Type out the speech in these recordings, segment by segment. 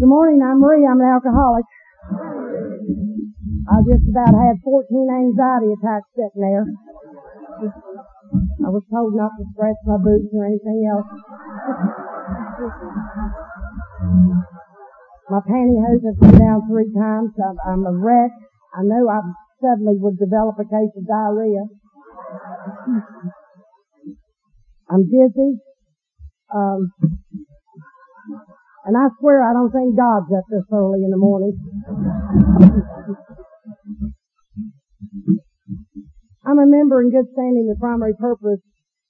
Good morning, I'm Marie. I'm an alcoholic. I just about had 14 anxiety attacks sitting there. I was told not to scratch my boots or anything else. my pantyhose have come down three times. I'm, I'm a wreck. I know I suddenly would develop a case of diarrhea. I'm dizzy. Um, and I swear I don't think God's up this early in the morning. I'm a member in good standing the primary purpose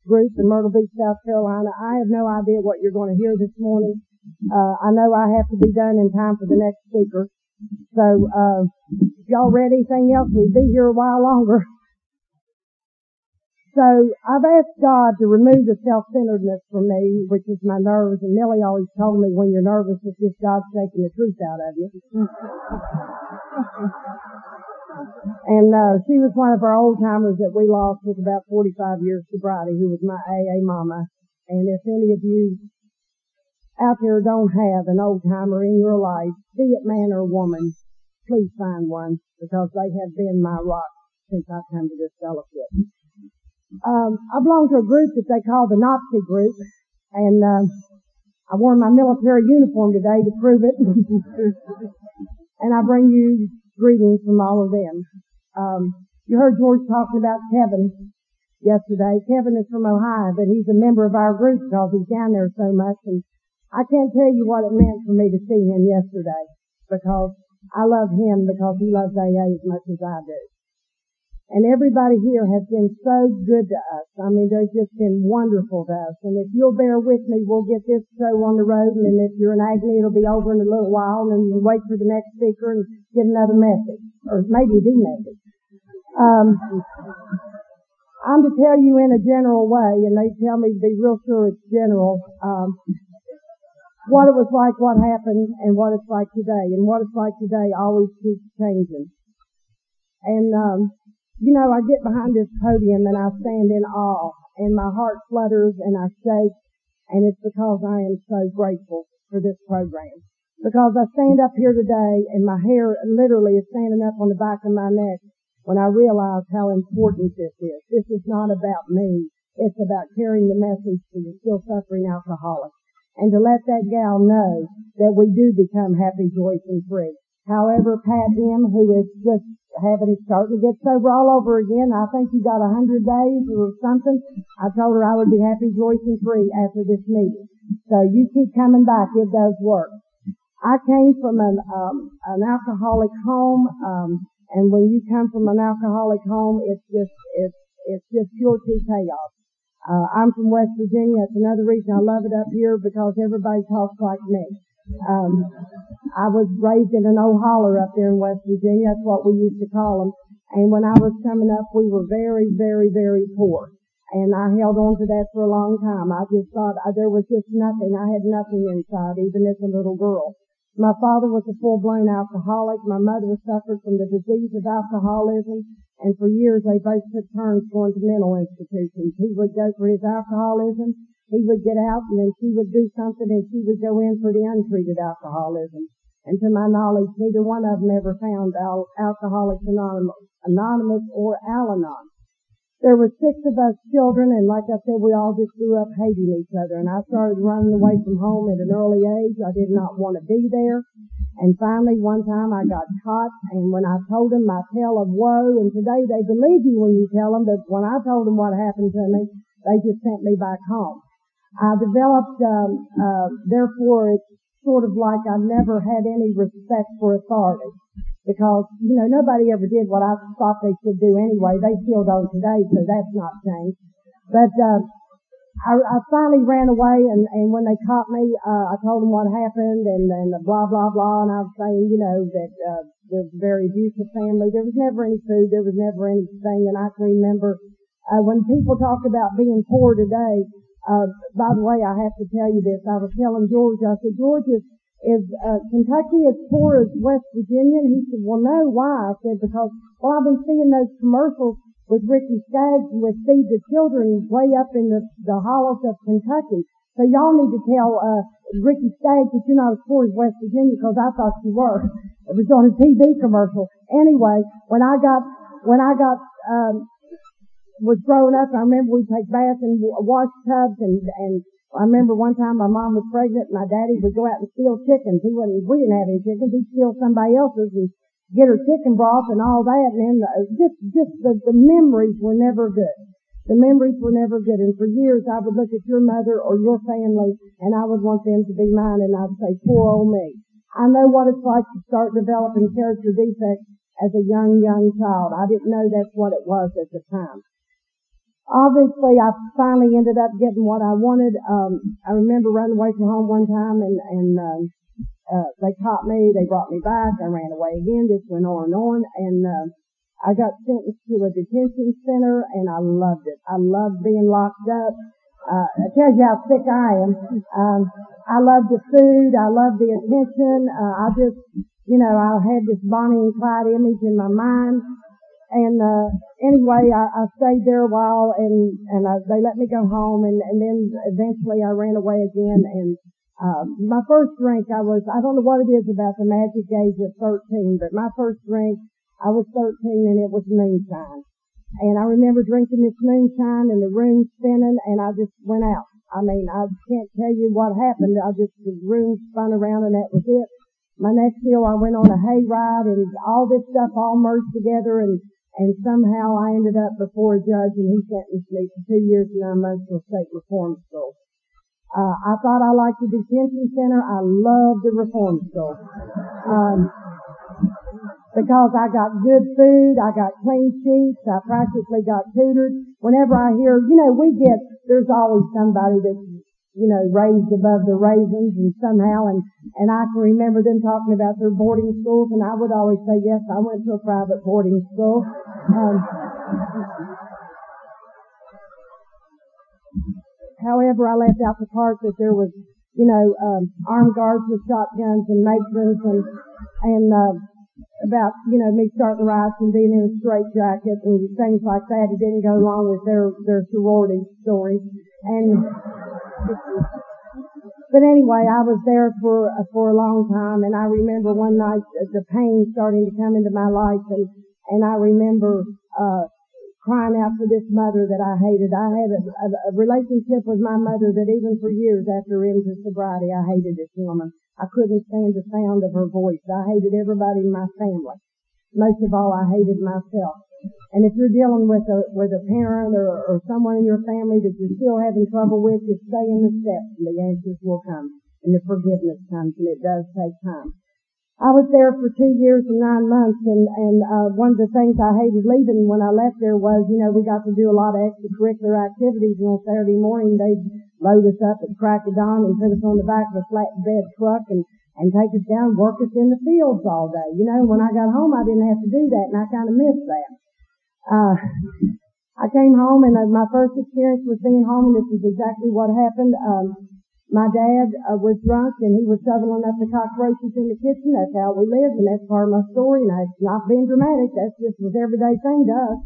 group in Myrtle Beach, South Carolina. I have no idea what you're going to hear this morning. Uh, I know I have to be done in time for the next speaker. So, uh, if y'all read anything else, we'd be here a while longer. So I've asked God to remove the self-centeredness from me, which is my nerves. And Millie always told me when you're nervous, it's just God taking the truth out of you. and uh, she was one of our old timers that we lost with about 45 years sobriety, who was my AA mama. And if any of you out there don't have an old timer in your life, be it man or woman, please find one because they have been my rock since I've come to this fellowship. Um, I belong to a group that they call the Nazi group, and uh, I wore my military uniform today to prove it. and I bring you greetings from all of them. Um, you heard George talking about Kevin yesterday. Kevin is from Ohio, but he's a member of our group because he's down there so much. And I can't tell you what it meant for me to see him yesterday because I love him because he loves AA as much as I do. And everybody here has been so good to us. I mean, they've just been wonderful to us. And if you'll bear with me, we'll get this show on the road. And if you're in agony, it'll be over in a little while. And then you wait for the next speaker and get another message. Or maybe the message. Um, I'm to tell you in a general way, and they tell me to be real sure it's general, um, what it was like, what happened, and what it's like today. And what it's like today always keeps changing. And um, you know, I get behind this podium and I stand in awe and my heart flutters and I shake and it's because I am so grateful for this program. Because I stand up here today and my hair literally is standing up on the back of my neck when I realize how important this is. This is not about me. It's about carrying the message to the still suffering alcoholic and to let that gal know that we do become happy, joyous, and free. However, Pat M, who is just having starting to get sober all over again, I think he got a hundred days or something. I told her I would be happy, joyous, and free after this meeting. So you keep coming back; it does work. I came from an um, an alcoholic home, um, and when you come from an alcoholic home, it's just it's it's just pure true chaos. Uh, I'm from West Virginia. That's another reason I love it up here because everybody talks like me. Um, I was raised in an old holler up there in West Virginia. That's what we used to call them. And when I was coming up, we were very, very, very poor. And I held on to that for a long time. I just thought I, there was just nothing. I had nothing inside, even as a little girl. My father was a full-blown alcoholic. My mother suffered from the disease of alcoholism. And for years, they both took turns going to mental institutions. He would go for his alcoholism he would get out and then she would do something and she would go in for the untreated alcoholism. And to my knowledge, neither one of them ever found Al- Alcoholics Anonymous, Anonymous or Al-Anon. There were six of us children, and like I said, we all just grew up hating each other. And I started running away from home at an early age. I did not want to be there. And finally, one time I got caught, and when I told them my tale of woe, and today they believe you when you tell them, but when I told them what happened to me, they just sent me back home. I developed, um, uh, therefore it's sort of like I never had any respect for authority. Because, you know, nobody ever did what I thought they should do anyway. They still don't today, so that's not changed. But, uh, I, I finally ran away and, and when they caught me, uh, I told them what happened and then blah, blah, blah. And I was saying, you know, that, uh, there was a very abusive family. There was never any food. There was never anything. And I can remember, uh, when people talk about being poor today, uh, by the way, I have to tell you this. I was telling George, I said, George, is, is uh, Kentucky as poor as West Virginia? And he said, well, no, why? I said, because, well, I've been seeing those commercials with Ricky Skaggs with Feed the Children way up in the, the hollows of Kentucky. So y'all need to tell, uh, Ricky Skaggs that you're not as poor as West Virginia because I thought you were. It was on a TV commercial. Anyway, when I got, when I got, um, was growing up, I remember we'd take baths and wash tubs and, and I remember one time my mom was pregnant and my daddy would go out and steal chickens. He wouldn't, we didn't have any chickens. He'd steal somebody else's and get her chicken broth and all that. And then uh, just, just the, the memories were never good. The memories were never good. And for years I would look at your mother or your family and I would want them to be mine and I'd say, poor old me. I know what it's like to start developing character defects as a young, young child. I didn't know that's what it was at the time obviously I finally ended up getting what I wanted. Um, I remember running away from home one time and, and, um, uh, they caught me, they brought me back, I ran away again, just went on and on, and, uh, I got sentenced to a detention center and I loved it. I loved being locked up. Uh, it tells you how sick I am. Um, I loved the food, I loved the attention, uh, I just, you know, I had this Bonnie and Clyde image in my mind and uh, anyway, I, I stayed there a while, and and I, they let me go home, and and then eventually I ran away again. And uh, my first drink, I was I don't know what it is about the magic age of 13, but my first drink, I was 13, and it was moonshine. And I remember drinking this moonshine and the room spinning, and I just went out. I mean, I can't tell you what happened. I just the room spun around, and that was it. My next deal, I went on a hayride, and all this stuff all merged together, and and somehow I ended up before a judge and he sentenced me to two years and nine months for state reform school. Uh, I thought I liked the detention center. I loved the reform school. Um, because I got good food, I got clean sheets, I practically got tutored. Whenever I hear, you know, we get, there's always somebody that's you know, raised above the raisins and somehow, and, and I can remember them talking about their boarding schools and I would always say, yes, I went to a private boarding school. Um, however, I left out the part that there was, you know, um, armed guards with shotguns and matrons and, and, uh, about, you know, me starting riots and being in a straight jacket and things like that. It didn't go along with their, their sorority story. And, but anyway, I was there for for a long time, and I remember one night the pain starting to come into my life, and and I remember uh crying out for this mother that I hated. I had a, a, a relationship with my mother that even for years after into sobriety, I hated this woman. I couldn't stand the sound of her voice. I hated everybody in my family. Most of all, I hated myself. And if you're dealing with a with a parent or, or someone in your family that you're still having trouble with, just stay in the steps and the answers will come and the forgiveness comes and it does take time. I was there for two years and nine months and, and, uh, one of the things I hated leaving when I left there was, you know, we got to do a lot of extracurricular activities and on Saturday morning they'd load us up at crack of dawn and put us on the back of a flatbed truck and and take us down, work us in the fields all day. You know, when I got home, I didn't have to do that, and I kind of missed that. Uh, I came home and uh, my first experience was being home and this is exactly what happened. Um, my dad uh, was drunk and he was shoveling up the cockroaches in the kitchen. That's how we lived and that's part of my story and it's not being dramatic. That's just was everyday thing to us.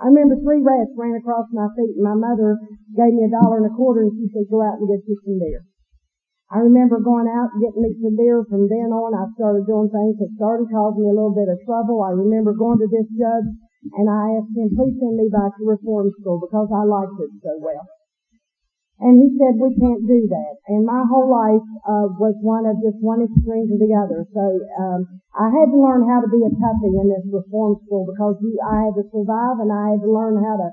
I remember three rats ran across my feet and my mother gave me a dollar and a quarter and she said, go out and get you some beer. I remember going out and getting me some beer. From then on, I started doing things that started causing me a little bit of trouble. I remember going to this judge and I asked him, please send me back to reform school because I liked it so well. And he said, we can't do that. And my whole life uh, was one of just one extreme to the other. So um, I had to learn how to be a toughie in this reform school because you, I had to survive and I had to learn how to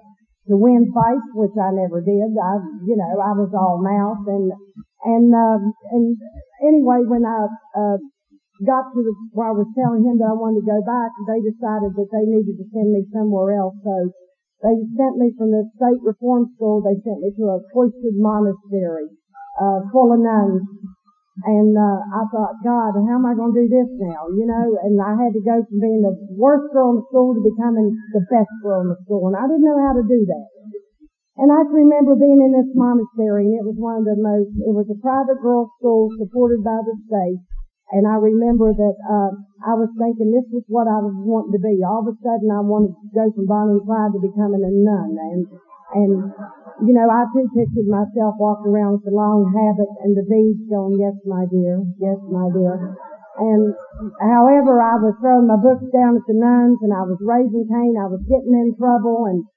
to win fights, which I never did. I, you know, I was all mouth and and um, and anyway, when I uh, got to the, where I was telling him that I wanted to go back, they decided that they needed to send me somewhere else. So they sent me from the state reform school, they sent me to a cloistered monastery, uh, full of nuns. And, uh, I thought, God, how am I going to do this now? You know, and I had to go from being the worst girl in the school to becoming the best girl in the school. And I didn't know how to do that. And I can remember being in this monastery and it was one of the most, it was a private girls school supported by the state and I remember that uh, I was thinking this was what I was wanting to be. All of a sudden, I wanted to go from Bonnie and Clyde to becoming a nun, and And, you know, I too pictured myself walking around with the long habit and the beads going, yes, my dear, yes, my dear. And however, I was throwing my books down at the nuns and I was raising Cain. I was getting in trouble and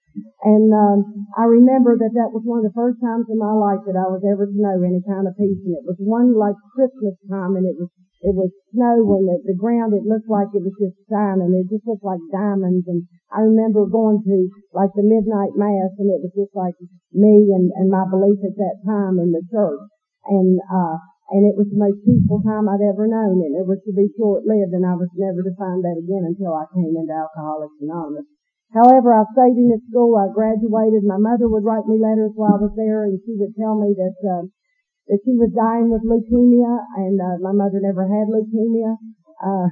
and um, I remember that that was one of the first times in my life that I was ever to know any kind of peace. And it was one like Christmas time, and it was it was snow when the, the ground it looked like it was just shining. It just looked like diamonds. And I remember going to like the midnight mass, and it was just like me and and my belief at that time in the church. And uh, and it was the most peaceful time I'd ever known, and it was to be short lived, and I was never to find that again until I came into Alcoholics Anonymous. However, I stayed in this school. I graduated. My mother would write me letters while I was there, and she would tell me that uh, that she was dying with leukemia, and uh, my mother never had leukemia. Uh,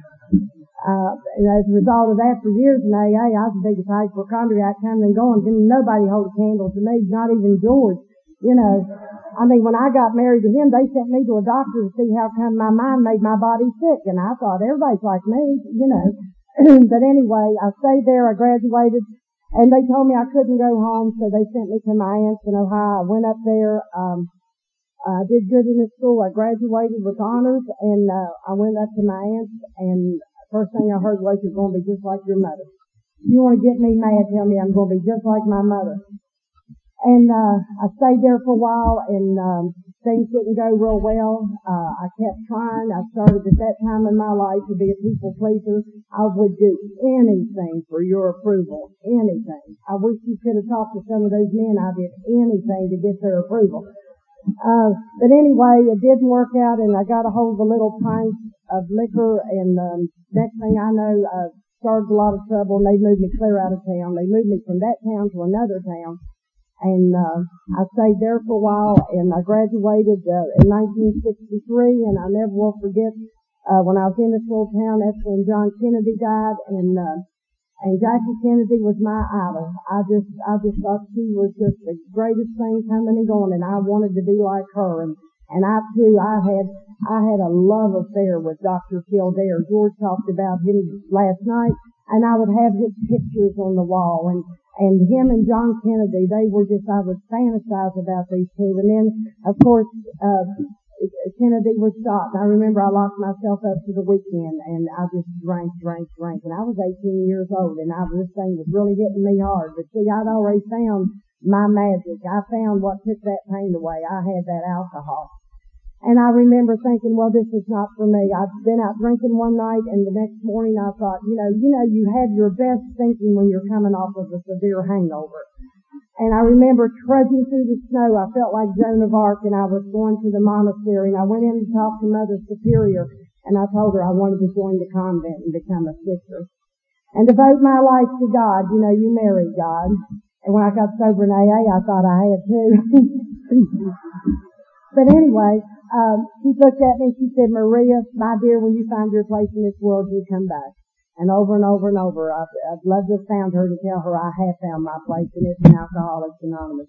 uh, and as a result of that, for years in AA, I was the biggest hypochondriac coming and going. Didn't nobody hold a candle to me, not even George. You know, I mean, when I got married to him, they sent me to a doctor to see how come my mind made my body sick, and I thought everybody's like me, you know. but anyway, I stayed there. I graduated, and they told me I couldn't go home, so they sent me to my aunt's in Ohio. I went up there. Um, I did good in the school. I graduated with honors, and uh, I went up to my aunt's, and first thing I heard was, "You're going to be just like your mother." If you want to get me mad, tell me I'm going to be just like my mother. And uh, I stayed there for a while, and um, things didn't go real well. Uh, I kept trying. I started at that time in my life to be a people pleaser. I would do anything for your approval, anything. I wish you could have talked to some of those men. I did anything to get their approval. Uh, but anyway, it didn't work out, and I got a hold of a little pint of liquor, and um, next thing I know, I started a lot of trouble, and they moved me clear out of town. They moved me from that town to another town and uh, I stayed there for a while, and I graduated uh, in 1963, and I never will forget uh, when I was in this little town. That's when John Kennedy died, and uh, and Jackie Kennedy was my idol. I just I just thought she was just the greatest thing coming and going, and I wanted to be like her. And and I too, I had I had a love affair with Dr. Kildare. George talked about him last night, and I would have his pictures on the wall, and and him and John Kennedy, they were just, I would fantasize about these two. And then, of course, uh, Kennedy was shot. And I remember I locked myself up for the weekend and I just drank, drank, drank. And I was 18 years old and I, this thing was really hitting me hard. But see, I'd already found my magic. I found what took that pain away. I had that alcohol. And I remember thinking, well, this is not for me. I've been out drinking one night and the next morning I thought, you know, you know, you have your best thinking when you're coming off of a severe hangover. And I remember trudging through the snow. I felt like Joan of Arc and I was going to the monastery and I went in to talk to Mother Superior and I told her I wanted to join the convent and become a sister. And devote my life to God. You know, you married God. And when I got sober in AA, I thought I had too. but anyway, um, she looked at me and she said, Maria, my dear, when you find your place in this world, you come back. And over and over and over, I'd, I'd love to found her to tell her I have found my place and it's in Alcoholics Anonymous.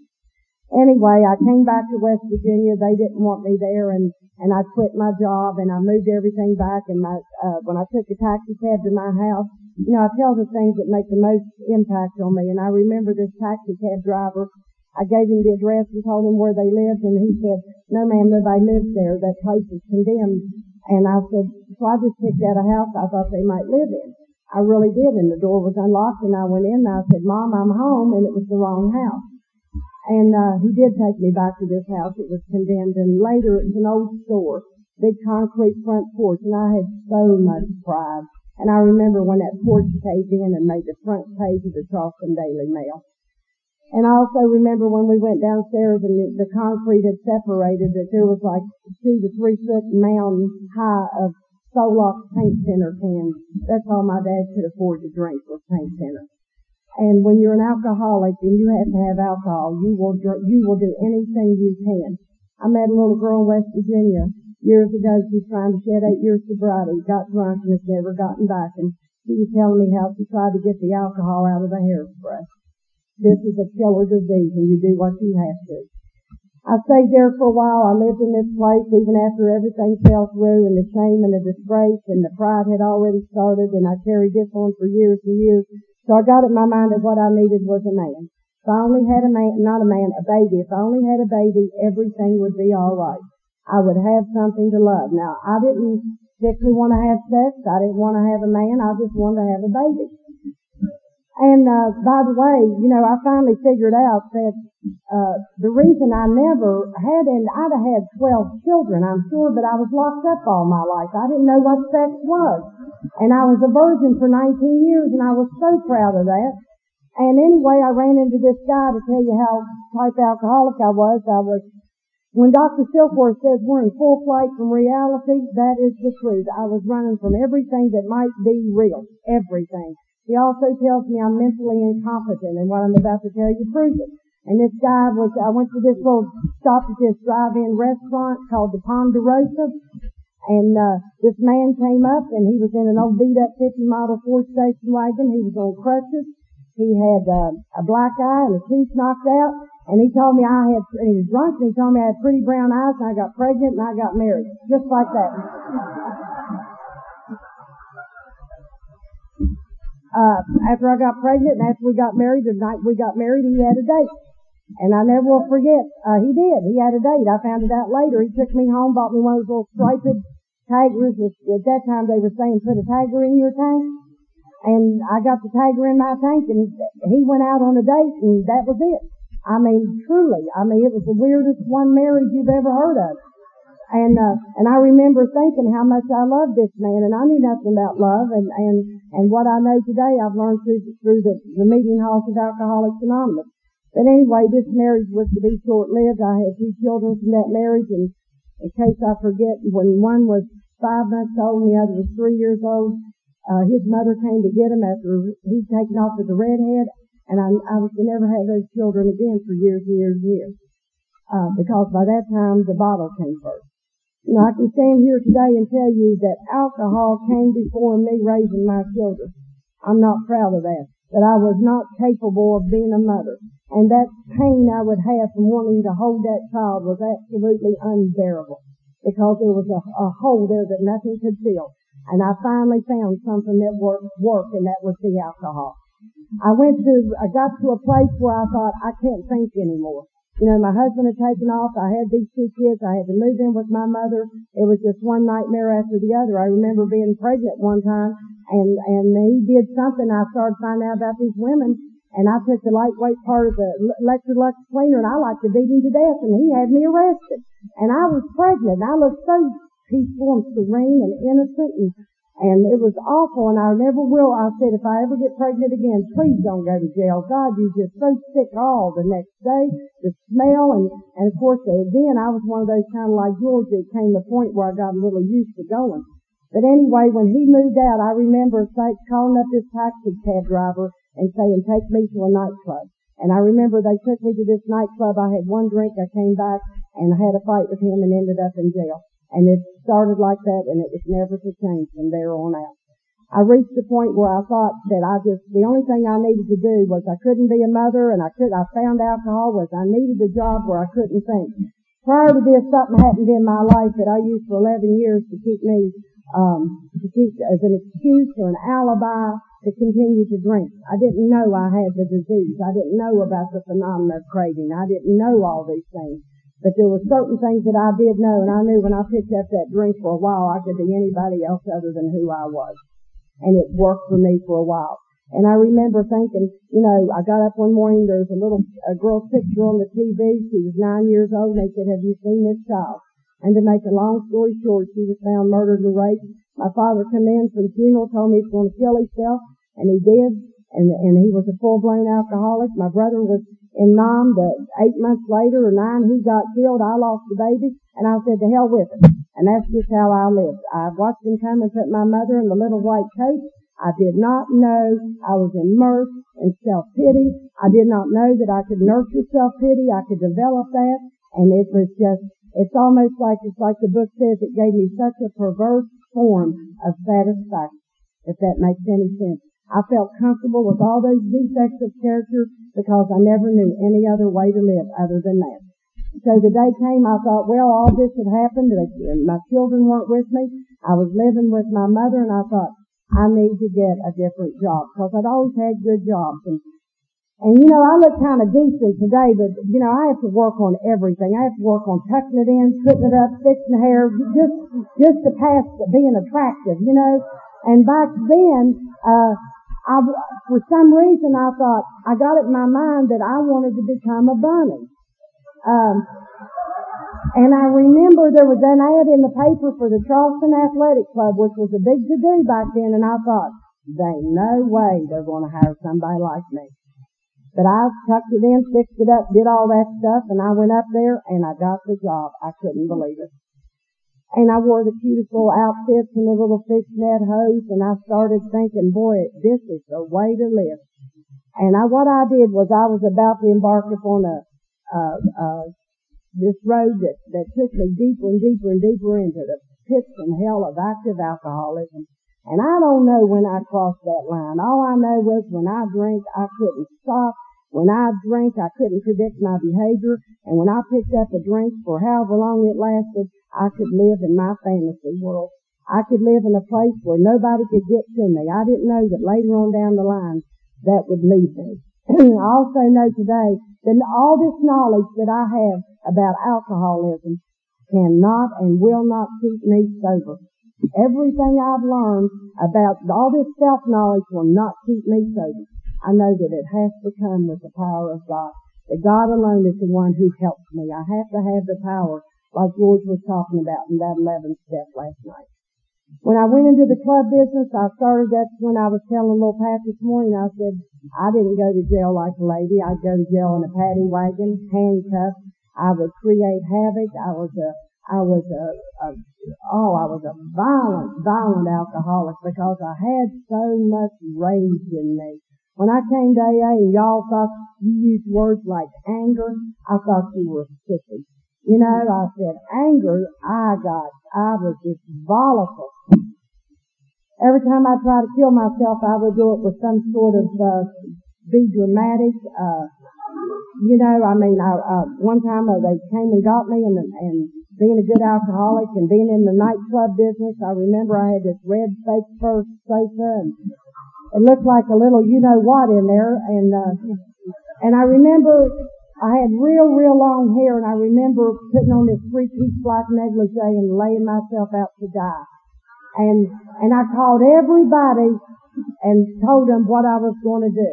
Anyway, I came back to West Virginia. They didn't want me there and, and I quit my job and I moved everything back and my, uh, when I took a taxi cab to my house, you know, I tell the things that make the most impact on me and I remember this taxi cab driver I gave him the address and told him where they lived, and he said, no ma'am, nobody lives there. That place is condemned. And I said, so I just picked out a house I thought they might live in. I really did, and the door was unlocked, and I went in, and I said, Mom, I'm home, and it was the wrong house. And uh, he did take me back to this house. It was condemned, and later it was an old store, big concrete front porch, and I had so much pride. And I remember when that porch caved in and made the front page of the Charleston Daily Mail. And I also remember when we went downstairs and the, concrete had separated that there was like two to three foot mound high of Solox paint thinner cans. That's all my dad could afford to drink was paint thinner. And when you're an alcoholic and you have to have alcohol, you will you will do anything you can. I met a little girl in West Virginia years ago. She's trying to shed eight years sobriety, got drunk and has never gotten back. And she was telling me how she tried to get the alcohol out of the hairspray. This is a killer disease and you do what you have to. I stayed there for a while. I lived in this place even after everything fell through and the shame and the disgrace and the pride had already started and I carried this on for years and years. So I got in my mind that what I needed was a man. If I only had a man, not a man, a baby. If I only had a baby, everything would be alright. I would have something to love. Now, I didn't particularly want to have sex. I didn't want to have a man. I just wanted to have a baby. And uh, by the way, you know, I finally figured out that uh, the reason I never had, and I'd have had 12 children, I'm sure, but I was locked up all my life. I didn't know what sex was. And I was a virgin for 19 years, and I was so proud of that. And anyway, I ran into this guy to tell you how type alcoholic I was. I was, when Dr. Silkworth says we're in full flight from reality, that is the truth. I was running from everything that might be real. Everything. He also tells me I'm mentally incompetent and what I'm about to tell you proves it. And this guy was, I went to this little, stopped at this drive-in restaurant called the Ponderosa. And, uh, this man came up and he was in an old beat up 50 model Ford station wagon. He was on crutches. He had, uh, a black eye and a tooth knocked out. And he told me I had, and he was drunk and he told me I had pretty brown eyes and I got pregnant and I got married. Just like that. Uh, after I got pregnant and after we got married, the night we got married, he had a date. And I never will forget, uh, he did. He had a date. I found it out later. He took me home, bought me one of those little striped taggers. At that time they were saying put a tiger in your tank. And I got the tiger in my tank and he went out on a date and that was it. I mean, truly, I mean, it was the weirdest one marriage you've ever heard of. And, uh, and I remember thinking how much I loved this man and I knew nothing about love and, and, and what I know today I've learned through, through the, the meeting halls of Alcoholics Anonymous. But anyway, this marriage was to be short-lived. I had two children from that marriage and in case I forget, when one was five months old and the other was three years old, uh, his mother came to get him after he'd taken off with the redhead and I, I was to never have those children again for years and years and years. Uh, because by that time the bottle came first. You know, I can stand here today and tell you that alcohol came before me raising my children. I'm not proud of that. That I was not capable of being a mother. And that pain I would have from wanting to hold that child was absolutely unbearable. Because there was a, a hole there that nothing could fill. And I finally found something that worked, worked, and that was the alcohol. I went to, I got to a place where I thought, I can't think anymore. You know, my husband had taken off. I had these two kids. I had to move in with my mother. It was just one nightmare after the other. I remember being pregnant one time and, and he did something. I started finding out about these women and I took the lightweight part of the Electrolux cleaner and I liked to beat him to death and he had me arrested. And I was pregnant and I looked so peaceful and serene and innocent and and it was awful, and I never will. I said, if I ever get pregnant again, please don't go to jail. God, you're just so sick all the next day, the smell, and, and of course, uh, again, I was one of those kind of like George, it came to the point where I got a little used to going. But anyway, when he moved out, I remember calling up this taxi cab driver and saying, take me to a nightclub. And I remember they took me to this nightclub. I had one drink. I came back and I had a fight with him and ended up in jail. And it started like that and it was never to change from there on out. I reached the point where I thought that I just, the only thing I needed to do was I couldn't be a mother and I could, I found alcohol was I needed a job where I couldn't think. Prior to this, something happened in my life that I used for 11 years to keep me, um, to keep as an excuse or an alibi to continue to drink. I didn't know I had the disease. I didn't know about the phenomenon of craving. I didn't know all these things. But there were certain things that I did know, and I knew when I picked up that drink for a while, I could be anybody else other than who I was. And it worked for me for a while. And I remember thinking, you know, I got up one morning, there was a little, a girl's picture on the TV. She was nine years old, and they said, have you seen this child? And to make a long story short, she was found murdered and raped. My father came in for the funeral, told me he was going to kill himself, and he did. And, and he was a full-blown alcoholic. My brother was in mom that eight months later or nine he got killed. I lost the baby and I said to hell with it. And that's just how I lived. I watched him come and put my mother in the little white coat. I did not know I was immersed in self-pity. I did not know that I could nurture self-pity. I could develop that. And it was just, it's almost like, it's like the book says, it gave me such a perverse form of satisfaction, if that makes any sense. I felt comfortable with all those defects of character because I never knew any other way to live other than that. So the day came, I thought, well, all this had happened, and my children weren't with me. I was living with my mother, and I thought, I need to get a different job because I'd always had good jobs. And And you know, I look kind of decent today, but you know, I have to work on everything. I have to work on tucking it in, putting it up, fixing the hair, just, just to pass being attractive, you know. And back then, uh, I, for some reason I thought, I got it in my mind that I wanted to become a bunny. Um, and I remember there was an ad in the paper for the Charleston Athletic Club, which was a big to-do back then, and I thought, ain't no way they're going to hire somebody like me. But I tucked it in, fixed it up, did all that stuff, and I went up there and I got the job. I couldn't believe it. And I wore the cutest little outfits and the little fishnet hose, and I started thinking, boy, this is the way to live. And I, what I did was I was about to embark upon a, uh, uh, this road that, that took me deeper and deeper and deeper into the pits and hell of active alcoholism. And I don't know when I crossed that line. All I know was when I drank, I couldn't stop. When I drank, I couldn't predict my behavior. And when I picked up a drink for however long it lasted, I could live in my fantasy world. I could live in a place where nobody could get to me. I didn't know that later on down the line that would lead me. I also know today that all this knowledge that I have about alcoholism cannot and will not keep me sober. Everything I've learned about all this self-knowledge will not keep me sober. I know that it has to come with the power of God. That God alone is the one who helps me. I have to have the power like George was talking about in that 11th step last night. When I went into the club business, I started, that's when I was telling little Pat this morning, I said, I didn't go to jail like a lady. I'd go to jail in a paddy wagon, handcuffed. I would create havoc. I was a I was a, a oh, I was a violent, violent alcoholic because I had so much rage in me. When I came to AA and y'all thought you used words like anger, I thought you were sick. You know, I said anger, I got, I was just volatile. Every time I tried to kill myself, I would do it with some sort of, uh, be dramatic, uh, you know, I mean, I, uh, one time uh, they came and got me and, and being a good alcoholic and being in the nightclub business, I remember I had this red fake fur sofa and it looked like a little you know what in there and uh and I remember I had real, real long hair and I remember putting on this three piece black negligee and laying myself out to die. And and I called everybody and told them what I was going to do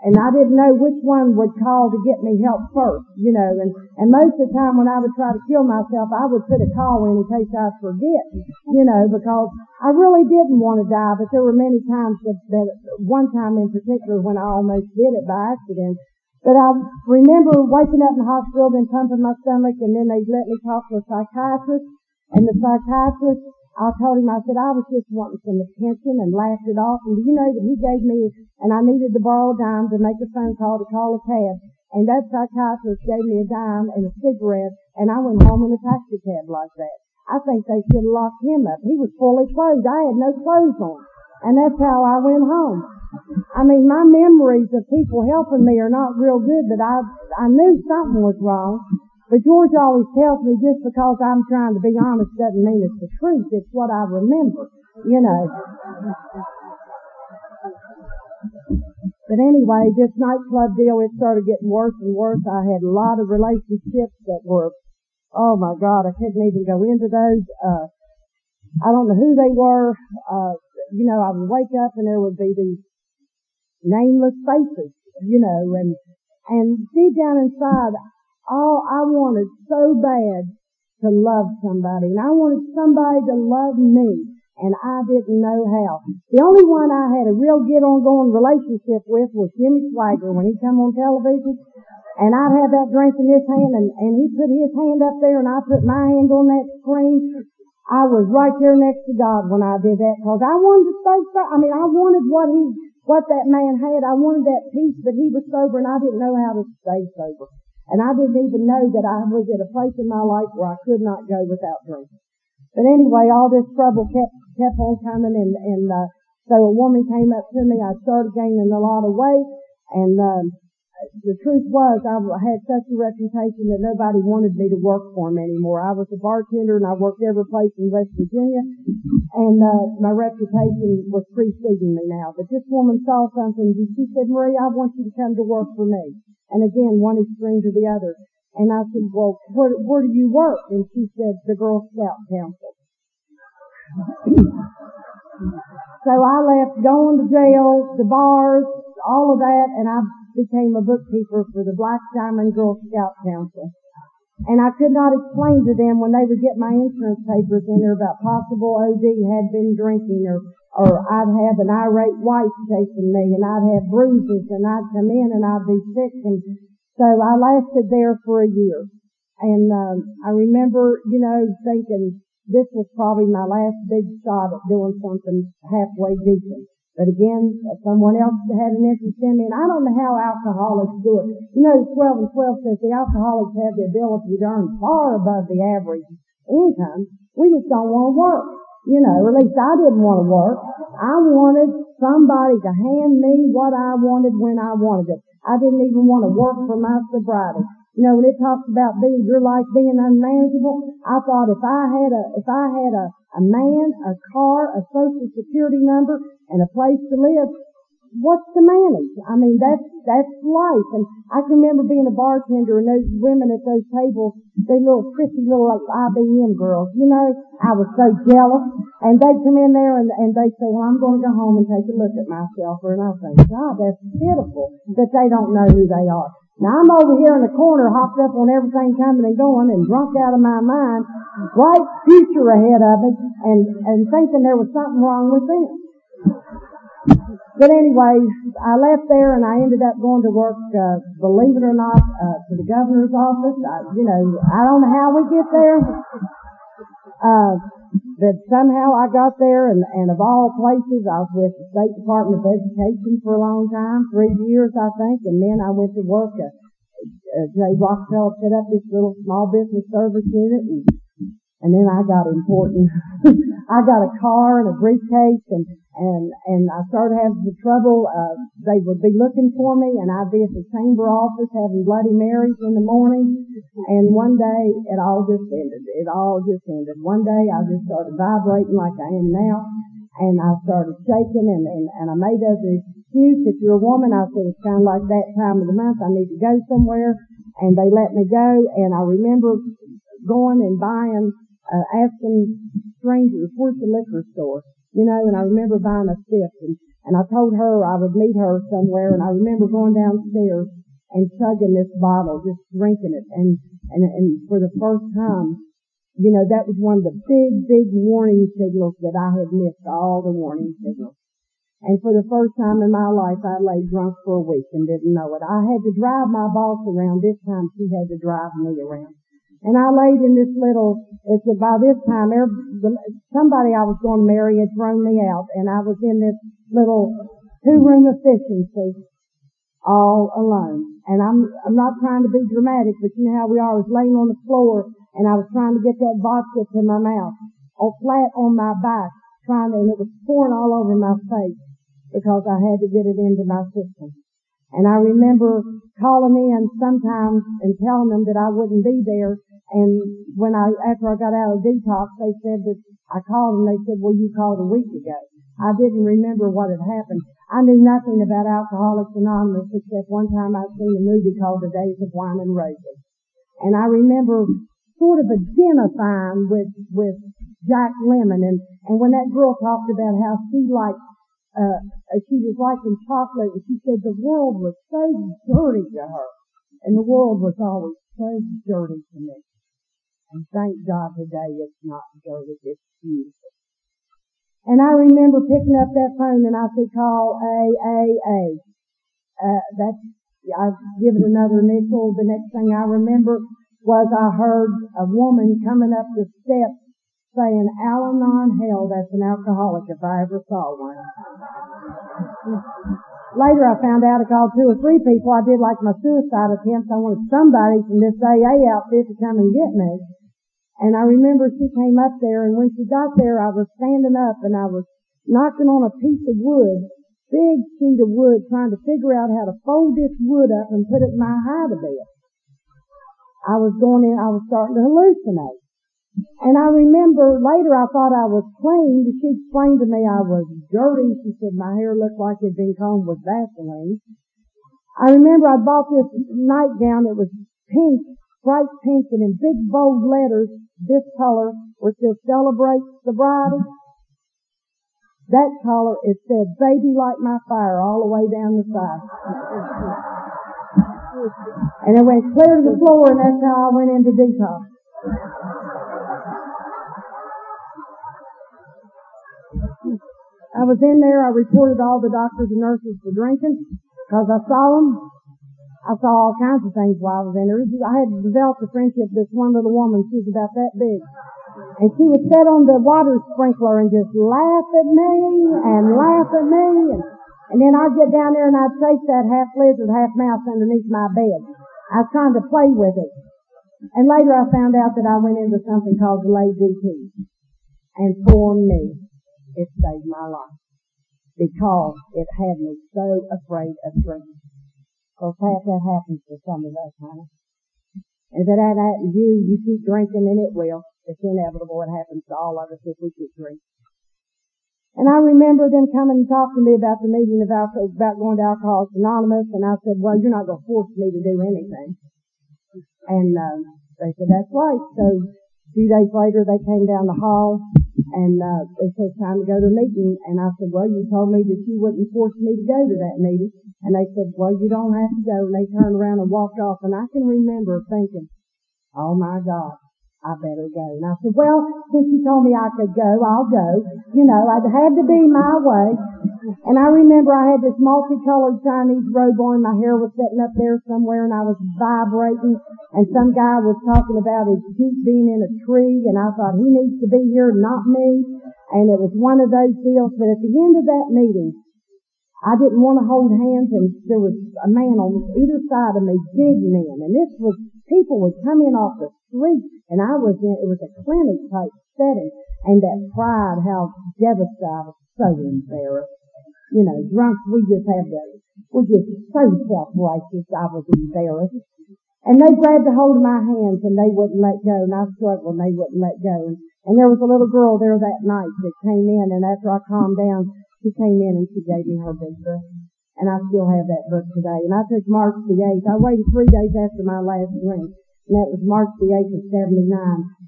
and I didn't know which one would call to get me help first, you know, and, and most of the time when I would try to kill myself, I would put a call in in case I forget, you know, because I really didn't want to die, but there were many times that, that one time in particular when I almost did it by accident. But I remember waking up in the hospital and pumping my stomach and then they let me talk to a psychiatrist and the psychiatrist I told him, I said, I was just wanting some attention and laughed it off. And do you know that he gave me, and I needed to borrow a dime to make a phone call to call a cab. And that psychiatrist gave me a dime and a cigarette, and I went home in a taxi cab like that. I think they should have locked him up. He was fully clothed. I had no clothes on. And that's how I went home. I mean, my memories of people helping me are not real good, but I, I knew something was wrong. But George always tells me just because I'm trying to be honest doesn't mean it's the truth. It's what I remember, you know. But anyway, this nightclub deal, it started getting worse and worse. I had a lot of relationships that were, oh my God, I couldn't even go into those. Uh, I don't know who they were. Uh, you know, I would wake up and there would be these nameless faces, you know, and, and deep down inside, Oh, I wanted so bad to love somebody, and I wanted somebody to love me, and I didn't know how. The only one I had a real get on going relationship with was Jimmy Swaggart when he come on television, and I'd have that drink in his hand, and, and he put his hand up there, and I put my hand on that screen. I was right there next to God when I did that, because I wanted to stay sober. I mean, I wanted what he, what that man had. I wanted that peace, but he was sober, and I didn't know how to stay sober. And I didn't even know that I was at a place in my life where I could not go without drinking. But anyway, all this trouble kept, kept on coming and, and, uh, so a woman came up to me. I started gaining a lot of weight and, um, the truth was I had such a reputation that nobody wanted me to work for them anymore. I was a bartender and I worked every place in West Virginia and uh, my reputation was preceding me now. But this woman saw something and she said, Marie, I want you to come to work for me. And again, one extreme to the other. And I said, well, where, where do you work? And she said, the Girl Scout Council. so I left going to jail, the bars, all of that, and I became a bookkeeper for the Black Diamond Girl Scout Council. And I could not explain to them when they would get my insurance papers in there about possible OD had been drinking or, or I'd have an irate wife chasing me and I'd have bruises and I'd come in and I'd be sick and so I lasted there for a year. And, um, I remember, you know, thinking this was probably my last big shot at doing something halfway decent. But again, someone else had an in me, and I don't know how alcoholics do it. You know, 12 and 12 says the alcoholics have the ability to earn far above the average income. We just don't want to work. You know, at least I didn't want to work. I wanted somebody to hand me what I wanted when I wanted it. I didn't even want to work for my sobriety. You know, when it talks about being your life being unmanageable, I thought if I had a if I had a a man, a car, a social security number, and a place to live, what's to manage? I mean, that's, that's life. And I can remember being a bartender and those women at those tables, they little pretty little IBM girls, you know, I was so jealous. And they'd come in there and, and they'd say, well, I'm going to go home and take a look at myself. And I think, God, that's pitiful that they don't know who they are. Now I'm over here in the corner, hopped up on everything coming and going and drunk out of my mind, bright future ahead of me, and, and thinking there was something wrong with them. But anyway, I left there and I ended up going to work, uh, believe it or not, uh, for the governor's office. I, you know, I don't know how we get there. Uh, but somehow I got there and, and of all places, I was with the State Department of Education for a long time, three years I think, and then I went to work at, uh, Jay Rockefeller set up this little small business service unit and and then I got important. I got a car and a briefcase and, and, and I started having some trouble. Uh, they would be looking for me and I'd be at the chamber office having Bloody Marys in the morning. And one day it all just ended. It all just ended. One day I just started vibrating like I am now and I started shaking and, and, and I made up the excuse. If you're a woman, I said it's kind of like that time of the month. I need to go somewhere and they let me go and I remember going and buying uh, asking strangers, where's the liquor store? You know, and I remember buying a stiff and, and I told her I would meet her somewhere and I remember going downstairs and chugging this bottle, just drinking it. And, and, and for the first time, you know, that was one of the big, big warning signals that I had missed all the warning signals. And for the first time in my life, I lay drunk for a week and didn't know it. I had to drive my boss around. This time she had to drive me around. And I laid in this little, it's by this time, somebody I was going to marry had thrown me out, and I was in this little two-room efficiency all alone. And I'm, I'm not trying to be dramatic, but you know how we are. I was laying on the floor, and I was trying to get that vodka to my mouth, or flat on my back, trying to, and it was pouring all over my face because I had to get it into my system. And I remember calling in sometimes and telling them that I wouldn't be there and when I, after I got out of detox, they said that I called and they said, well, you called a week ago. I didn't remember what had happened. I knew nothing about Alcoholics Anonymous except one time I'd seen a movie called The Days of Wine and Roses. And I remember sort of identifying with, with Jack Lemmon and, and when that girl talked about how she liked, uh, she was liking chocolate and she said the world was so dirty to her and the world was always so dirty to me. And thank God today it's not dirty, it's beautiful. And I remember picking up that phone and I said, call AAA. Uh, that's, I've given another initial. The next thing I remember was I heard a woman coming up the steps saying, Al-Anon hell, that's an alcoholic if I ever saw one. Later I found out I called two or three people. I did like my suicide attempts. I wanted somebody from this AA outfit to come and get me. And I remember she came up there and when she got there I was standing up and I was knocking on a piece of wood big sheet of wood trying to figure out how to fold this wood up and put it in my hide bed. I was going in, I was starting to hallucinate. And I remember later I thought I was clean. but She explained to me I was dirty. She said my hair looked like it had been combed with Vaseline. I remember I bought this nightgown. It was pink, bright pink, and in big bold letters, this color, which still celebrates sobriety. That color, it said, baby light my fire all the way down the side. and it went clear to the floor and that's how I went into detox. I was in there, I reported all the doctors and nurses for drinking, because I saw them. I saw all kinds of things while I was in there. I had developed a friendship with this one little woman, she was about that big. And she would sit on the water sprinkler and just laugh at me and laugh at me. And, and then I'd get down there and I'd chase that half lizard, half mouse underneath my bed. I was trying to play with it. And later I found out that I went into something called delayed DT. And for me, it saved my life. Because it had me so afraid of drinking. Because half that happens to some of us, honey. And hadn't happened to you, you keep drinking and it will. It's inevitable. It happens to all of us if we keep drinking. And I remember them coming and talking to me about the meeting of alcohol, about going to Alcoholics Anonymous, and I said, well, you're not going to force me to do anything. And uh, they said, that's right. So a few days later, they came down the hall, and uh, said, it's time to go to a meeting. And I said, well, you told me that you wouldn't force me to go to that meeting. And they said, well, you don't have to go. And they turned around and walked off. And I can remember thinking, oh my God, I better go. And I said, well, since you told me I could go, I'll go. You know, it had to be my way. And I remember I had this multicolored Chinese robe on. My hair was sitting up there somewhere and I was vibrating. And some guy was talking about his feet being in a tree. And I thought, he needs to be here, not me. And it was one of those deals. But at the end of that meeting, I didn't want to hold hands and there was a man on either side of me, big men, and this was, people would come in off the street and I was in, it was a clinic type setting and that pride, how devastated, I was so embarrassed. You know, drunks, we just have those. We're just so self-righteous, I was embarrassed. And they grabbed a hold of my hands and they wouldn't let go and I struggled and they wouldn't let go. And, there was a little girl there that night that came in and after I calmed down, she came in and she gave me her big book. And I still have that book today. And I took March the 8th. I waited three days after my last drink. And that was March the 8th of 79.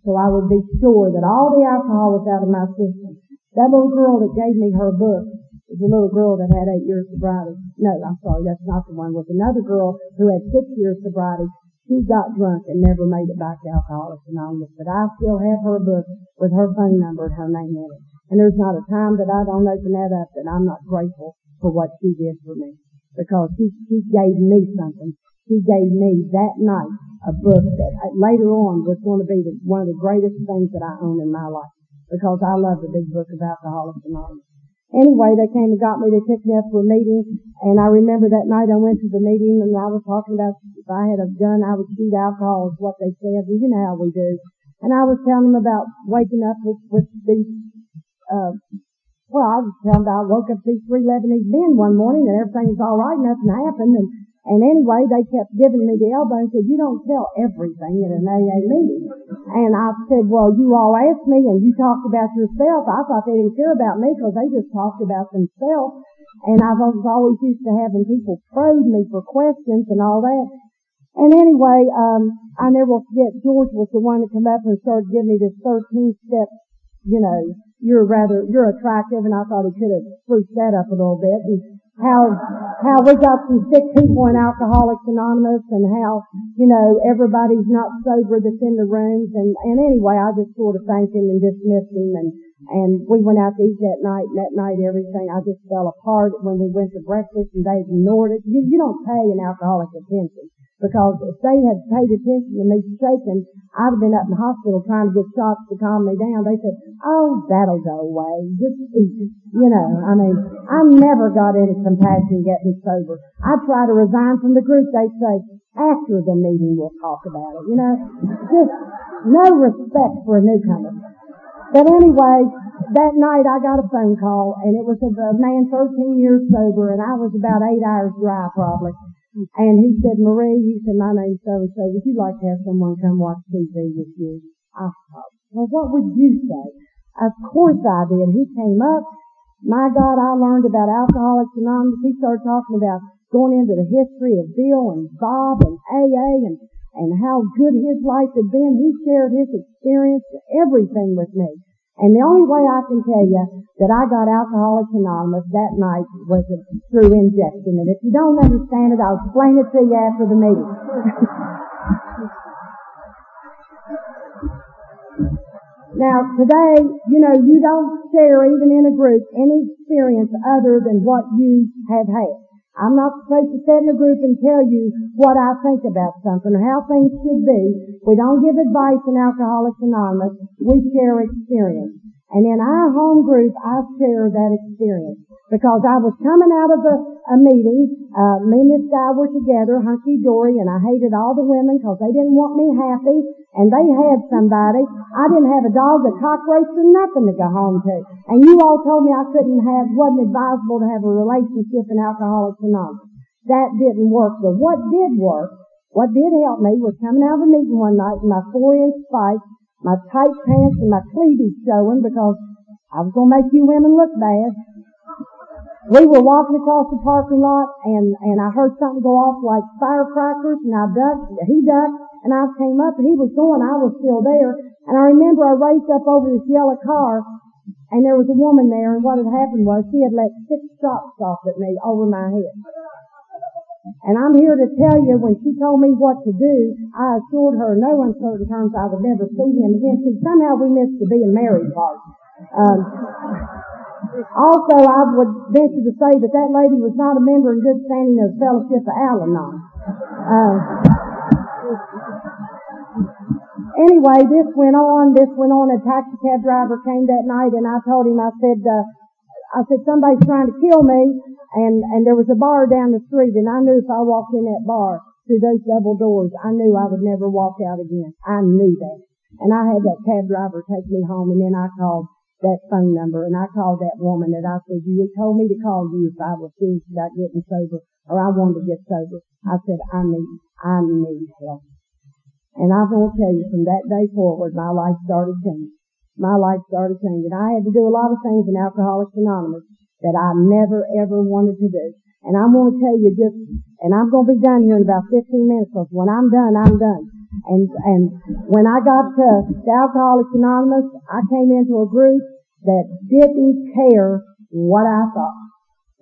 So I would be sure that all the alcohol was out of my system. That little girl that gave me her book was a little girl that had eight years sobriety. No, I'm sorry, that's not the one. Was another girl who had six years sobriety. She got drunk and never made it back to Alcoholics Anonymous. But I still have her book with her phone number and her name in it. And there's not a time that I don't open that up that I'm not grateful for what she did for me. Because she, she gave me something. She gave me that night a book that later on was going to be the, one of the greatest things that I own in my life. Because I love the big book of Alcoholics Anonymous. Anyway, they came and got me. They picked me up for a meeting. And I remember that night I went to the meeting and I was talking about if I had a gun, I would shoot alcohol is what they said. You know how we do. And I was telling them about waking up with, with these uh, well, I was telling I woke up these three Lebanese men one morning and everything was all right, nothing happened, and and anyway, they kept giving me the elbow and said, you don't tell everything at an AA meeting. And I said, well, you all asked me and you talked about yourself. I thought they didn't care about me because they just talked about themselves. And I was always used to having people probe me for questions and all that. And anyway, um, I never forget, George was the one that came up and started giving me this 13 step, you know, you're rather, you're attractive, and I thought he could have spruced that up a little bit. And how, how we got some sick people in Alcoholics Anonymous, and how, you know, everybody's not sober that's in the rooms. And, and anyway, I just sort of thanked him and dismissed him, and, and we went out to eat that night, and that night everything, I just fell apart when we went to breakfast, and they ignored it. You, you don't pay an alcoholic attention. Because if they had paid attention to me shaking, I'd have been up in the hospital trying to get shots to calm me down. They said, oh, that'll go away. Just eat. You know, I mean, I never got any compassion getting sober. I'd try to resign from the group. They'd say, after the meeting we'll talk about it. You know, just no respect for a newcomer. But anyway, that night I got a phone call and it was of a man 13 years sober and I was about eight hours dry probably. And he said, Marie, he said, my name's so and so. Would you like to have someone come watch TV with you? I thought, well, what would you say? Of course I did. He came up. My God, I learned about Alcoholics Anonymous. He started talking about going into the history of Bill and Bob and AA and, and how good his life had been. He shared his experience, everything with me. And the only way I can tell you that I got Alcoholics Anonymous that night was through injection. And if you don't understand it, I'll explain it to you after the meeting. now today, you know, you don't share even in a group any experience other than what you have had. I'm not supposed to sit in a group and tell you what I think about something or how things should be. We don't give advice in Alcoholics Anonymous. We share experience. And in our home group, I share that experience. Because I was coming out of a, a meeting, uh, me and this guy were together, hunky-dory, and I hated all the women because they didn't want me happy, and they had somebody. I didn't have a dog, a cockroach, or nothing to go home to. And you all told me I couldn't have, wasn't advisable to have a relationship in Alcoholics Anonymous. That didn't work. But what did work, what did help me was coming out of a meeting one night in my four-inch spikes, my tight pants and my cleavage showing because I was going to make you women look bad we were walking across the parking lot and, and I heard something go off like firecrackers and I ducked, he ducked, and I came up and he was going, I was still there. And I remember I raced up over this yellow car and there was a woman there and what had happened was she had let six shots off at me over my head. And I'm here to tell you, when she told me what to do, I assured her no uncertain terms I would never see him again. See, somehow we missed the being married part. Um, also, I would venture to say that that lady was not a member in good standing of Fellowship of Al-Anon. Uh, anyway, this went on, this went on. A taxi cab driver came that night and I told him, I said, uh, I said, somebody's trying to kill me and, and there was a bar down the street and I knew if I walked in that bar through those double doors, I knew I would never walk out again. I knew that. And I had that cab driver take me home and then I called that phone number and I called that woman and I said, you had told me to call you if I was serious about getting sober or I wanted to get sober. I said, I need, I need help. And I'm going to tell you from that day forward, my life started changing. My life started changing. I had to do a lot of things in Alcoholics Anonymous that I never ever wanted to do. And I'm going to tell you just, and I'm going to be done here in about 15 minutes because when I'm done, I'm done. And, and when I got to, to Alcoholics Anonymous, I came into a group that didn't care what I thought.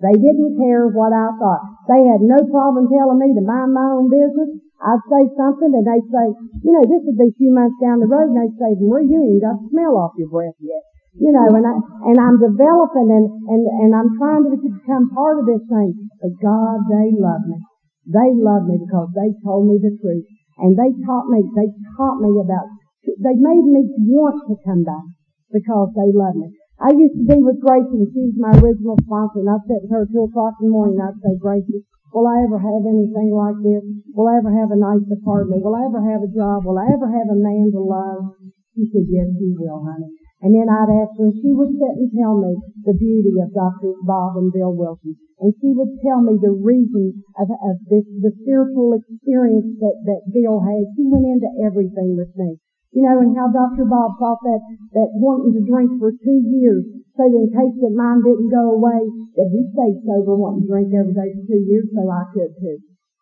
They didn't care what I thought. They had no problem telling me to mind my own business. I'd say something and they'd say, you know, this would be a few months down the road and they'd say, Marie, you ain't got the smell off your breath yet. You know, and I, and I'm developing and, and, and I'm trying to become part of this thing. But God, they love me. They love me because they told me the truth. And they taught me, they taught me about, they made me want to come back because they love me. I used to be with Gracie and she was my original sponsor and I'd sit with her two o'clock in the morning and I'd say, Gracie, will I ever have anything like this? Will I ever have a nice apartment? Will I ever have a job? Will I ever have a man to love? She said, yes, you will, honey. And then I'd ask her, and she would sit and tell me the beauty of Dr. Bob and Bill Wilson. And she would tell me the reason of, of this, the spiritual experience that, that Bill had. She went into everything with me. You know, and how Dr. Bob thought that, that wanting to drink for two years, so that in case that mine didn't go away, that he stayed sober wanting to drink every day for two years, so I could too.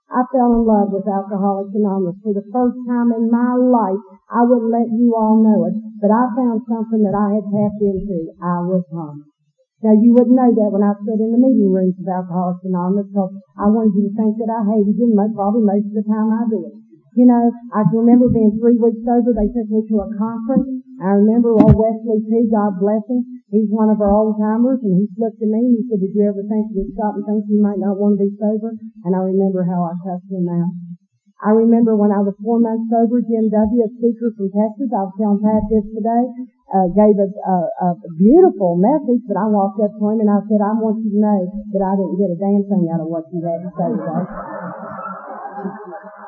I fell in love with Alcoholics Anonymous for the first time in my life. I wouldn't let you all know it, but I found something that I had tapped into. I was home. Now you wouldn't know that when I sat in the meeting rooms of Alcoholics Anonymous because I wanted you to think that I hated you, probably most of the time I did. You know, I can remember being three weeks sober. They took me to a conference. I remember old Wesley P. God bless him. He's one of our old timers, and he looked at me and he said, "Did you ever think you'd stop and think you might not want to be sober?" And I remember how I cussed him out. I remember when I was four months sober, Jim W., a speaker from Texas, I was telling Pat this today, uh, gave a, a, a beautiful message, but I walked up to him and I said, I want you to know that I didn't get a damn thing out of what you had to say today.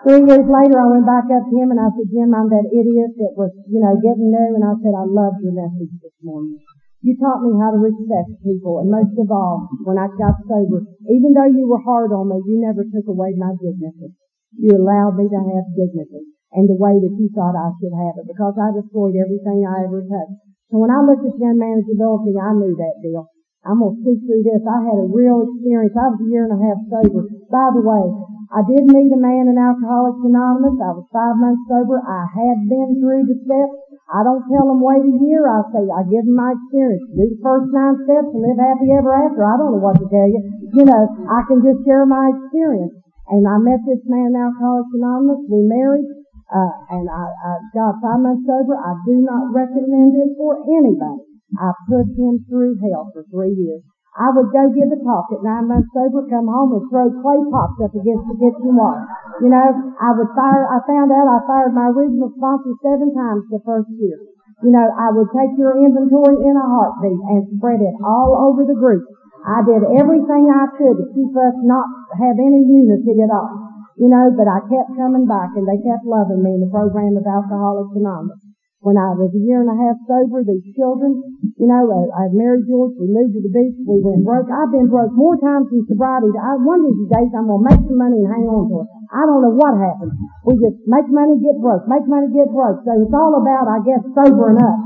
Three years later, I went back up to him and I said, Jim, I'm that idiot that was, you know, getting new. And I said, I loved your message this morning. You taught me how to respect people. And most of all, when I got sober, even though you were hard on me, you never took away my dignity. You allowed me to have dignity and the way that you thought I should have it because I destroyed everything I ever touched. So when I looked at your manageability, I knew that deal. I'm to speak through this. I had a real experience. I was a year and a half sober. By the way, I did meet a man in Alcoholics Anonymous. I was five months sober. I had been through the steps. I don't tell them wait a year. I say I give them my experience. Do the first nine steps and live happy ever after. I don't know what to tell you. You know, I can just share my experience. And I met this man in Alcoholics Anonymous. We married. Uh, and I, I got five months sober. I do not recommend it for anybody. I put him through hell for three years. I would go give a talk at nine months sober, come home and throw clay pots up against the kitchen wall. You know, I would fire, I found out I fired my original sponsor seven times the first year. You know, I would take your inventory in a heartbeat and spread it all over the group. I did everything I could to keep us not have any unity at all. You know, but I kept coming back and they kept loving me in the program of Alcoholics Anonymous when I was a year and a half sober, these children, you know, uh, I married George, we moved to the beach, we went broke. I've been broke more times in sobriety. I, one of these days I'm to make some money and hang on to it. I don't know what happened. We just make money, get broke, make money, get broke. So it's all about, I guess, sobering up.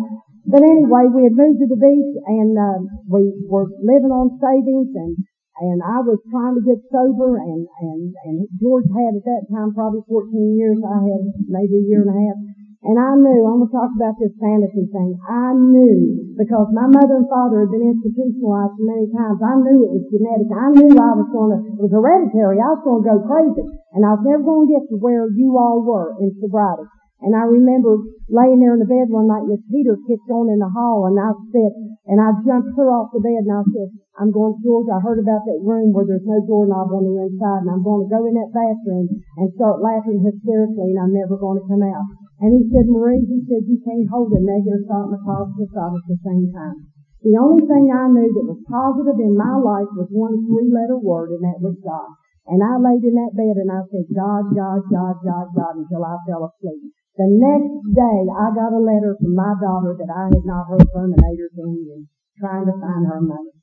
But anyway, we had moved to the beach and, uh, we were living on savings and, and I was trying to get sober and, and, and George had at that time probably 14 years. I had maybe a year and a half. And I knew, I'm going to talk about this sanity thing. I knew, because my mother and father had been institutionalized many times, I knew it was genetic. I knew I was going to, it was hereditary. I was going to go crazy. And I was never going to get to where you all were in sobriety. And I remember laying there in the bed one night this heater kicked on in the hall and I said, and I jumped her off the bed and I said, I'm going, George, I heard about that room where there's no doorknob on the inside and I'm going to go in that bathroom and start laughing hysterically and I'm never going to come out. And he said, Marie, he said, you can't hold a negative thought and a positive thought at the same time. The only thing I knew that was positive in my life was one three-letter word, and that was God. And I laid in that bed and I said, God, God, God, God, God, until I fell asleep. The next day, I got a letter from my daughter that I had not heard from in eight or ten years, trying to find her money.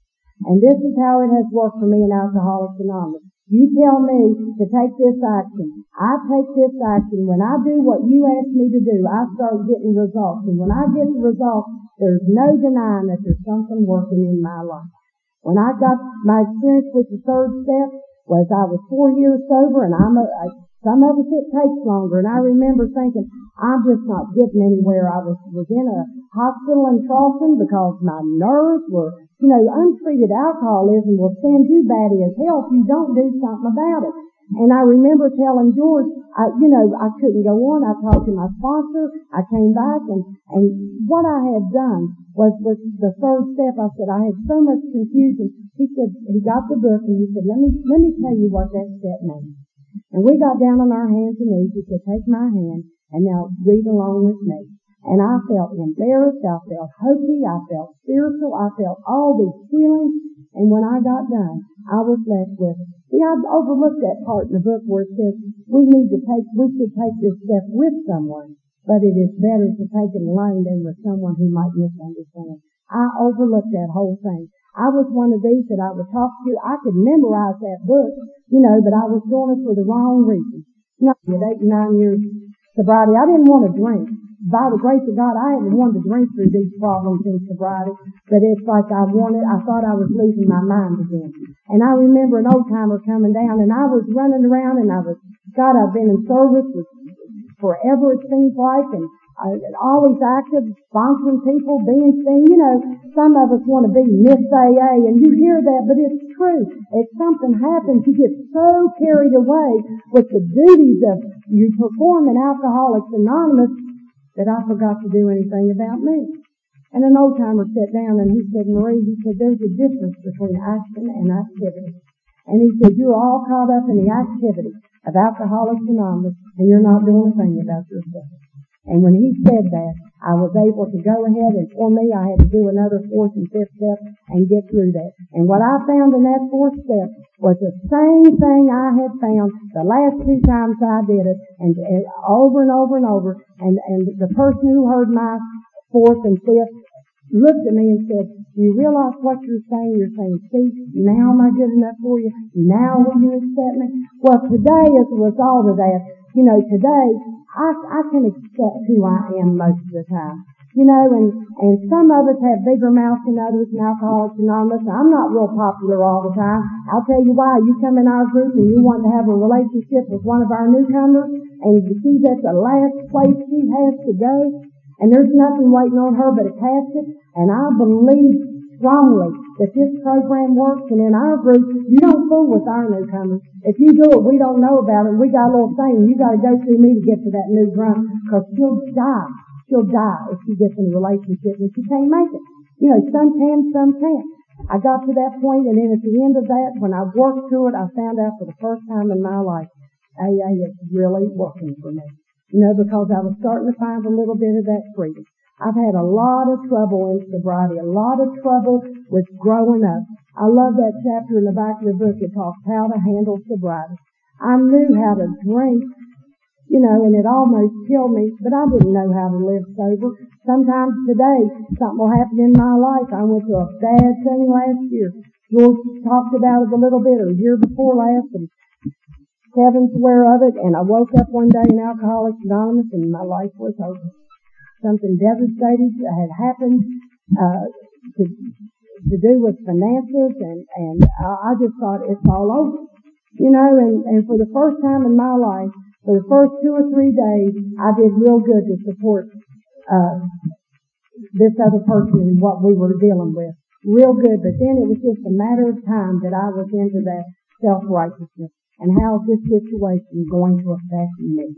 And this is how it has worked for me in Alcoholics Anonymous. You tell me to take this action. I take this action. When I do what you ask me to do, I start getting results. And when I get the results, there's no denying that there's something working in my life. When I got my experience with the third step was I was four years sober and I'm a, some of us it takes longer. And I remember thinking, I'm just not getting anywhere. I was, was in a hospital in Charleston because my nerves were you know, untreated alcoholism will send you batty as hell if you don't do something about it. And I remember telling George, I, you know, I couldn't go on. I talked to my sponsor. I came back and, and what I had done was, was the third step. I said, I had so much confusion. He said, he got the book and he said, let me, let me tell you what that step means. And we got down on our hands and knees. He said, take my hand and now read along with me. And I felt embarrassed, I felt hopey, I felt spiritual, I felt all these feelings. And when I got done, I was left with, see, I've overlooked that part in the book where it says we need to take, we should take this step with someone, but it is better to take it alone than with someone who might misunderstand. I overlooked that whole thing. I was one of these that I would talk to. I could memorize that book, you know, but I was doing it for the wrong reason. You know, at eight, nine years sobriety, I didn't want to drink by the grace of God, I haven't wanted to drink through these problems in sobriety, but it's like I wanted, I thought I was losing my mind again. And I remember an old timer coming down and I was running around and I was, God, I've been in service with, forever it seems like and uh, I, always active, sponsoring people, being seen. You know, some of us want to be Miss AA and you hear that, but it's true. If something happens, you get so carried away with the duties of you perform in Alcoholics Anonymous that I forgot to do anything about me. And an old timer sat down and he said, Marie, he said, there's a difference between action and activity. And he said, you're all caught up in the activity of Alcoholics Anonymous and you're not doing a thing about yourself. And when he said that, I was able to go ahead and for me I had to do another fourth and fifth step and get through that. And what I found in that fourth step was the same thing I had found the last two times I did it, and, and over and over and over. And and the person who heard my fourth and fifth looked at me and said, "Do you realize what you're saying? You're saying, see, now am I good enough for you? Now will you accept me?" Well, today, as a result of that, you know, today I I can accept who I am most of the time. You know, and, and some of us have bigger mouths than others in Alcoholics Anonymous. I'm not real popular all the time. I'll tell you why. You come in our group and you want to have a relationship with one of our newcomers and you see that's the last place she has to go and there's nothing waiting on her but a casket. And I believe strongly that this program works and in our group, you don't fool with our newcomers. If you do it, we don't know about it. We got a little saying, you gotta go through me to get to that new drum because she'll die she'll die if she gets in a relationship and she can't make it. You know, some can, some can't. I got to that point and then at the end of that, when I worked through it, I found out for the first time in my life, AA is really working for me. You know, because I was starting to find a little bit of that freedom. I've had a lot of trouble in sobriety, a lot of trouble with growing up. I love that chapter in the back of the book. It talks how to handle sobriety. I knew how to drink you know, and it almost killed me, but I didn't know how to live sober. Sometimes today, something will happen in my life. I went to a bad thing last year. George talked about it a little bit, or a year before last, and Kevin's aware of it, and I woke up one day in Alcoholics Anonymous, and my life was over. Something devastating had happened, uh, to, to do with finances, and, and I just thought it's all over. You know, and, and for the first time in my life, for the first two or three days, I did real good to support uh, this other person and what we were dealing with. Real good, but then it was just a matter of time that I was into that self-righteousness and how this situation going to affect me.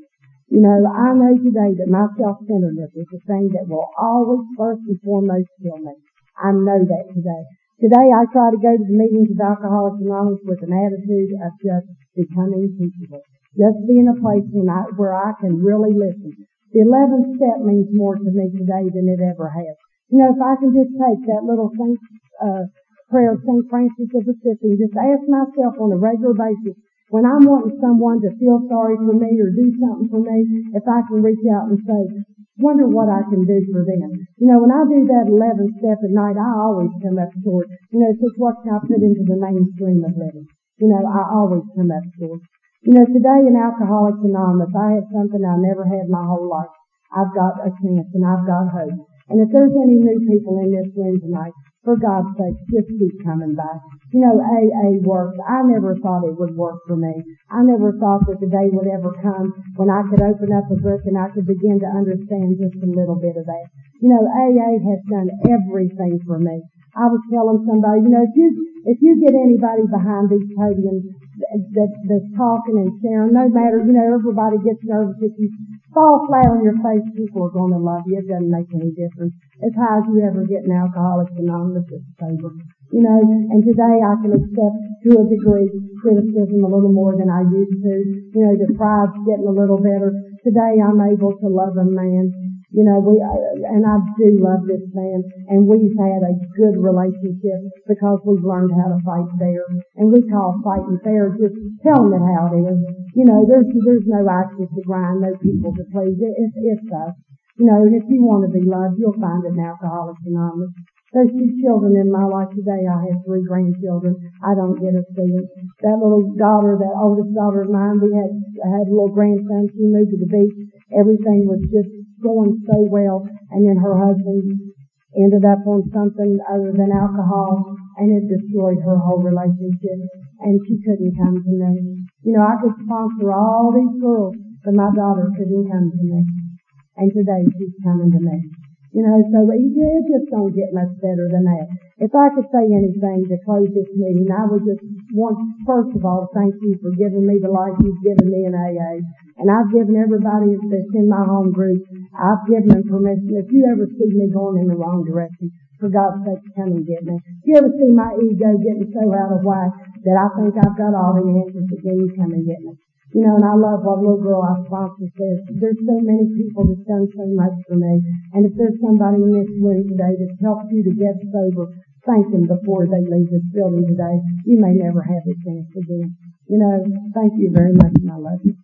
You know, I know today that my self-centeredness is the thing that will always first and foremost kill me. I know that today. Today I try to go to the meetings of Alcoholics Anonymous with an attitude of just becoming teachable. Just be in a place when I, where I can really listen. The 11th step means more to me today than it ever has. You know, if I can just take that little Saint, uh, prayer of St. Francis of Assisi and just ask myself on a regular basis, when I'm wanting someone to feel sorry for me or do something for me, if I can reach out and say, wonder what I can do for them. You know, when I do that 11th step at night, I always come up short. You know, it's just what can I put into the mainstream of living? You know, I always come up short. You know, today in Alcoholics Anonymous, I have something I never had my whole life. I've got a chance and I've got hope. And if there's any new people in this room tonight, for God's sake, just keep coming back. You know, AA works. I never thought it would work for me. I never thought that the day would ever come when I could open up a book and I could begin to understand just a little bit of that. You know, AA has done everything for me. I was telling somebody, you know, if you if you get anybody behind these podiums that, that's talking and sharing, no matter, you know, everybody gets nervous. If you fall flat on your face, people are going to love you. It doesn't make any difference. As high as you ever get in Alcoholics Anonymous, it's sober. You know, and today I can accept to a degree criticism a little more than I used to. You know, the pride's getting a little better. Today I'm able to love a man you know, we, and I do love this man, and we've had a good relationship because we've learned how to fight fair. And we call fighting fair just telling it how it is. You know, there's, there's no axes to grind, no people to please. It's, it's us. You know, if you want to be loved, you'll find it in Alcoholics Anonymous. Those two children in my life today, I have three grandchildren. I don't get a see it. That little daughter, that oldest daughter of mine, we had, had a little grandson. She moved to the beach. Everything was just going so well, and then her husband ended up on something other than alcohol, and it destroyed her whole relationship, and she couldn't come to me. You know, I could sponsor all these girls, but my daughter couldn't come to me. And today she's coming to me. You know, so it just don't get much better than that. If I could say anything to close this meeting, I would just want, first of all, thank you for giving me the life you've given me in AA. And I've given everybody that's in my home group, I've given them permission. If you ever see me going in the wrong direction, for God's sake, come and get me. If you ever see my ego getting so out of whack that I think I've got all the answers, then you come and get me. You know, and I love our little girl our sponsor says. There's so many people that's done so much for me. And if there's somebody in this room today that's helped you to get sober, thank them before they leave this building today. You may never have the chance again. You know, thank you very much and I love you.